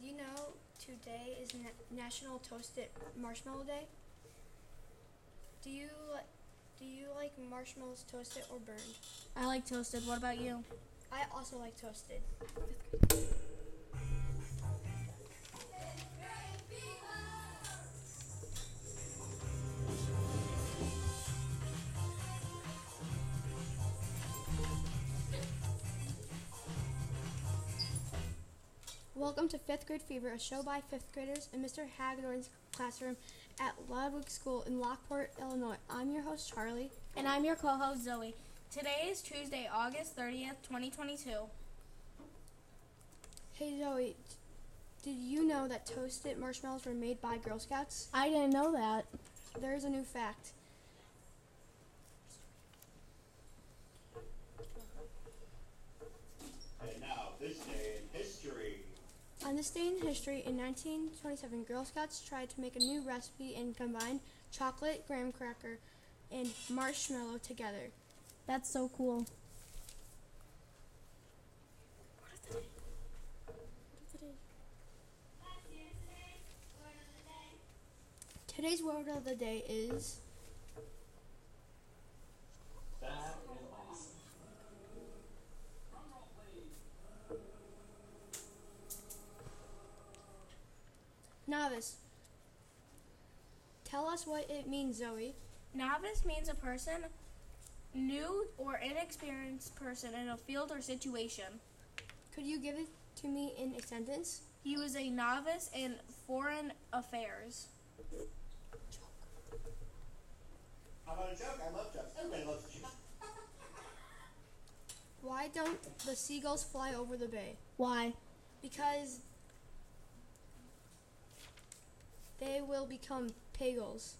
Did you know today is Na- National Toasted Marshmallow Day? Do you do you like marshmallows toasted or burned? I like toasted. What about you? I also like toasted. Welcome to Fifth Grade Fever, a show by fifth graders in Mr. Hagedorn's classroom at Ludwig School in Lockport, Illinois. I'm your host, Charlie. And I'm your co host, Zoe. Today is Tuesday, August 30th, 2022. Hey Zoe, did you know that toasted marshmallows were made by Girl Scouts? I didn't know that. There's a new fact. And now, this day in history. On this day in history, in 1927, Girl Scouts tried to make a new recipe and combined chocolate, graham cracker, and marshmallow together. That's so cool. Today's word of the day is novice. Tell us what it means, Zoe. Novice means a person, new or inexperienced person in a field or situation. Could you give it to me in a sentence? He was a novice in foreign affairs. How about a joke? I love jokes. Everybody loves jokes. Why don't the seagulls fly over the bay? Why? Because they will become pagels.